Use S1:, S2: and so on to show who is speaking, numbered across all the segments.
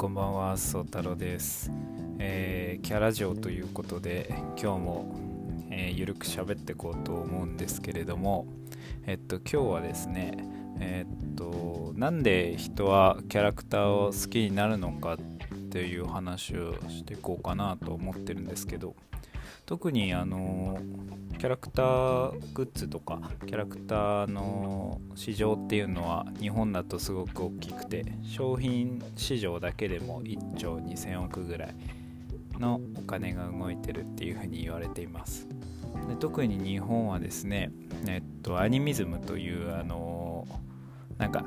S1: こんばんは、そうたろです、えー、キャラ嬢ということで、今日も、えー、ゆるく喋っていこうと思うんですけれども、えっと、今日はですね、え、っと、なんで人はキャラクターを好きになるのかっていう話をしていこうかなと思ってるんですけど、特にあのキャラクターグッズとかキャラクターの市場っていうのは日本だとすごく大きくて商品市場だけでも1兆2000億ぐらいのお金が動いてるっていうふうに言われています。で特に日本はですねえっとアニミズムというあのなんか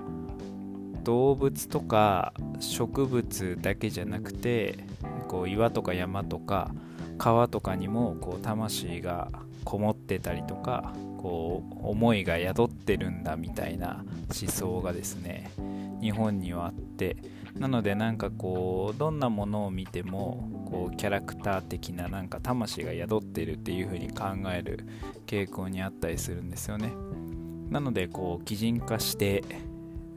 S1: 動物とか植物だけじゃなくてこう岩とか山とか川とかにもこう魂がこもってたりとかこう思いが宿ってるんだみたいな思想がですね日本にはあってなのでなんかこうどんなものを見てもこうキャラクター的ななんか魂が宿ってるっていう風に考える傾向にあったりするんですよね。なのでこう擬人化して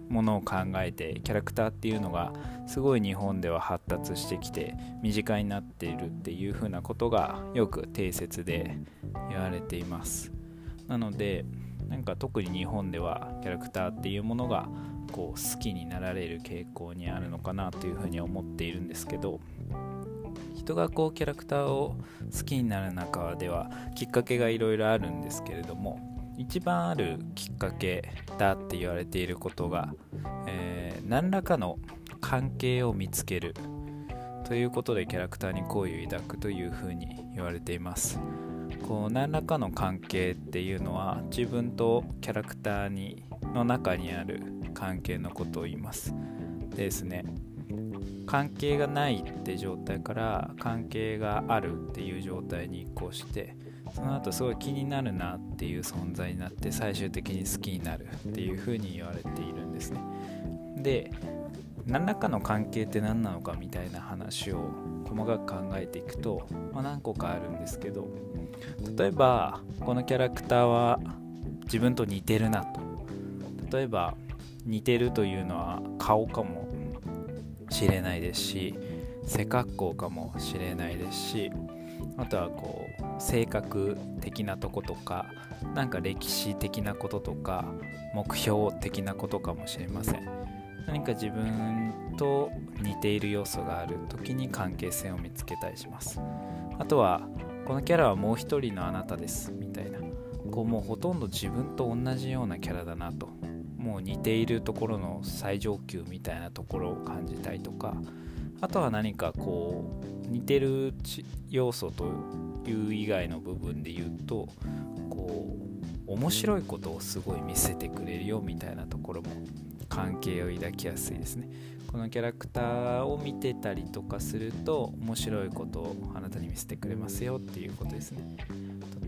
S1: ものを考えてキャラクターっていうのがすごい日本では発達してきて身近になっているっていうふうなことがよく定説で言われています。なのでなんか特に日本ではキャラクターっていうものがこう好きになられる傾向にあるのかなというふうに思っているんですけど人がこうキャラクターを好きになる中ではきっかけがいろいろあるんですけれども一番あるきっかけだって言われていることが、えー、何らかの関係を見つけるということでキャラクターに好意を抱くというふうに言われています。こう何らかの関係っていうのは自分とキャラクターにの中にある関係のことを言います。でですね。関係がないって状態から関係があるっていう状態に移行してその後すごい気になるなっていう存在になって最終的に好きになるっていうふうに言われているんですね。で何らかの関係って何なのかみたいな話を細かく考えていくと、まあ、何個かあるんですけど例えばこのキャラクターは自分と似てるなと。例えば似てるというのは顔かもしれないですし背格好かもしれないですしあとはこう性格的なとことかなんか歴史的なこととか目標的なことかもしれません。何か自分と似ている要素がある時に関係性を見つけたりします。あとはこのキャラはもう一人のあなたですみたいな。こうもうほとんど自分と同じようなキャラだなと。もう似ているところの最上級みたいなところを感じたりとかあとは何かこう似てる要素という以外の部分で言うとこう面白いことをすごい見せてくれるよみたいなところも関係を抱きやすいですね。このキャラクターを見てたりとかすると面白いことをあなたに見せてくれますよっていうことですね。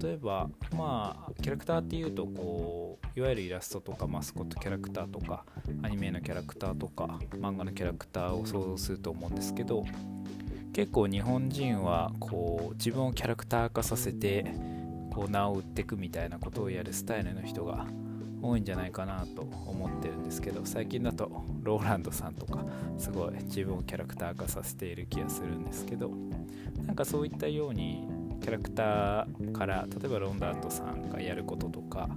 S1: 例えばまあキャラクターっていうとこういわゆるイラストとかマスコットキャラクターとかアニメのキャラクターとか漫画のキャラクターを想像すると思うんですけど結構日本人はこう自分をキャラクター化させてこう名を売ってくみたいなことをやるスタイルの人が多いんじゃないかなと思ってるんですけど最近だとローランドさんとかすごい自分をキャラクター化させている気がするんですけどなんかそういったようにキャラクターから例えばロンダートさんがやることとか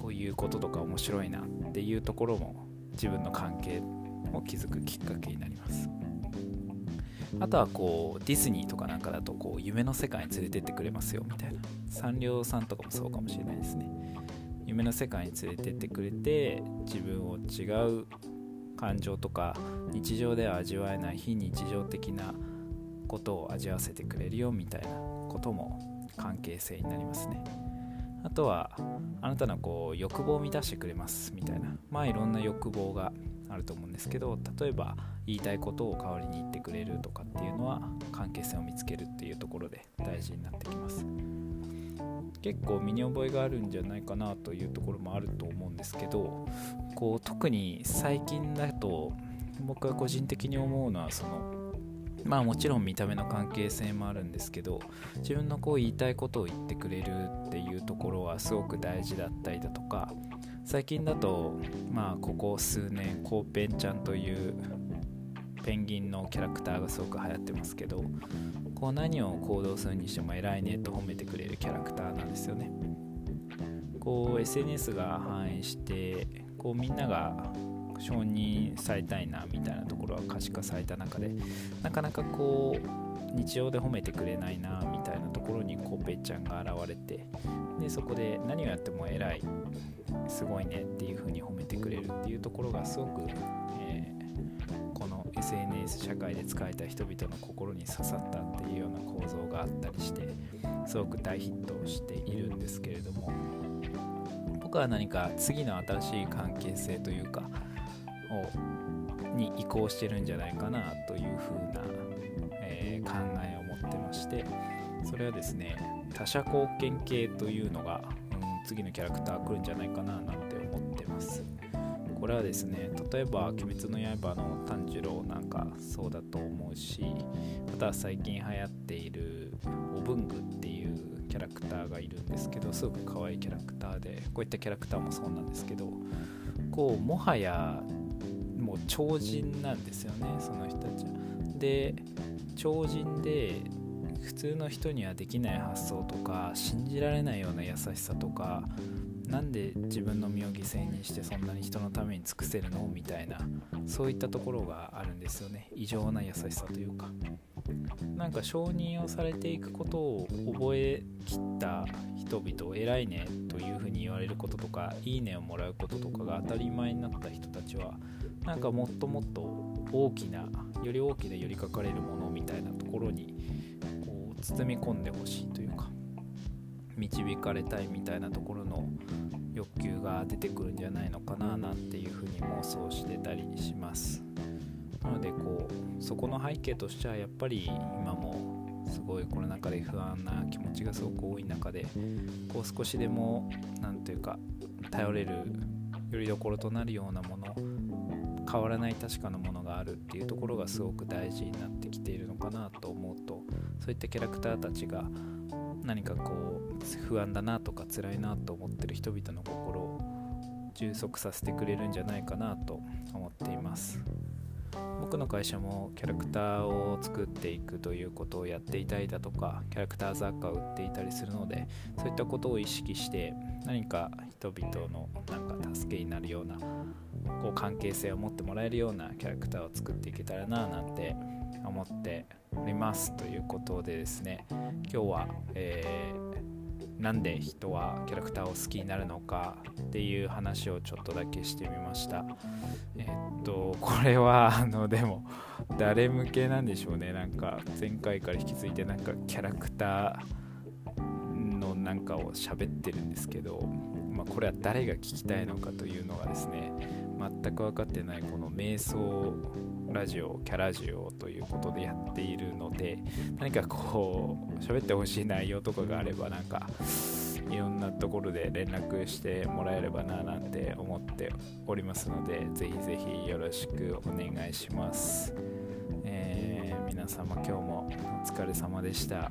S1: こういうこととか面白いなっていうところも自分の関係を築くきっかけになります。あとはこうディズニーとかなんかだとこう夢の世界に連れてってくれますよみたいな。サンリオさんとかもそうかもしれないですね。夢の世界に連れてってくれて自分を違う感情とか日常では味わえない非日常的なことを味わわせてくれるよみたいなことも関係性になりますね。あとはあなたのこう欲望を満たしてくれますみたいな。まあいろんな欲望があると思うんですけど例えば言いたいことを代わりに言ってくれるとかっていうのは関係性を見つけるっていうところで大事になってきます。結構身に覚えがあるんじゃないかなというところもあると思うんですけどこう特に最近だと僕は個人的に思うのはそのまあもちろん見た目の関係性もあるんですけど自分のこう言いたいことを言ってくれるっていうところはすごく大事だったりだとか最近だとまあここ数年コーペンちゃんというペンギンのキャラクターがすごく流行ってますけどこう何を行動するにしても偉いねと褒めてくれるキャラクターなんですよね。こう SNS が反映してこうみんなが承認されたいなみたいなところは可視化された中でなかなかこう日常で褒めてくれないなみたいなところにこうペイちゃんが現れてでそこで何をやっても偉いすごいねっていう風に褒めてくれるっていうところがすごく、SNS 社会で使えた人々の心に刺さったっていうような構造があったりしてすごく大ヒットしているんですけれども僕は何か次の新しい関係性というかをに移行してるんじゃないかなというふうな、えー、考えを持ってましてそれはですね他者貢献系というのが、うん、次のキャラクター来るんじゃないかななんこれはですね例えば「鬼滅の刃」の炭治郎なんかそうだと思うしまた最近流行っているお文具っていうキャラクターがいるんですけどすごく可愛いキャラクターでこういったキャラクターもそうなんですけどこうもはやもう超人なんですよねその人たちは。で超人で普通の人にはできない発想とか信じられないような優しさとかなんで自分の身を犠牲にしてそんなに人のために尽くせるの？みたいなそういったところがあるんですよね。異常な優しさというか。なんか承認をされていくことを覚えきった人々を偉いねというふうに言われることとかいいねをもらうこととかが当たり前になった人たちはなんかもっともっと大きなより大きな寄りかかれるものみたいなところにこう包み込んでほしいというか。導かれたいみたいなところの欲求が出てくるんじゃないのかななんていうふうに妄想してたりします。なのでこうそこの背景としてはやっぱり今もすごいコロナ禍で不安な気持ちがすごく多い中でこう少しでも何というか頼れるよりどころとなるようなもの変わらない確かなものがあるっていうところがすごく大事になってきているのかなと思うとそういったキャラクターたちが何かこう不安だなとか辛いなと思ってる人々の心を充足させてくれるんじゃないかなと思っています。僕の会社もキャラクターを作っていくということをやっていたりだとかキャラクター雑貨を売っていたりするのでそういったことを意識して何か人々のなんか助けになるようなこう関係性を持ってもらえるようなキャラクターを作っていけたらななんて思っておりますということでですね今日は、えー、なんで人はキャラクターを好きになるのかっていう話をちょっとだけしてみました。え、っとこれはあのでも誰向けなんでしょうね。なんか前回から引き継いでなんかキャラクターのなんかを喋ってるんですけど、まあ、これは誰が聞きたいのかというのがですね全く分かってないこの瞑想ラジオキャラジオということでやっているので何かこう喋ってほしい内容とかがあればなんかいろんなところで連絡してもらえればななんて思っておりますのでぜひぜひよろしくお願いします、えー、皆様今日もお疲れ様でした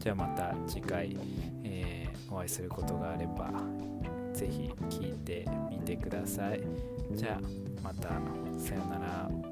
S1: じゃあまた次回、えー、お会いすることがあればぜひ聞いてみてください。じゃあまたさよなら。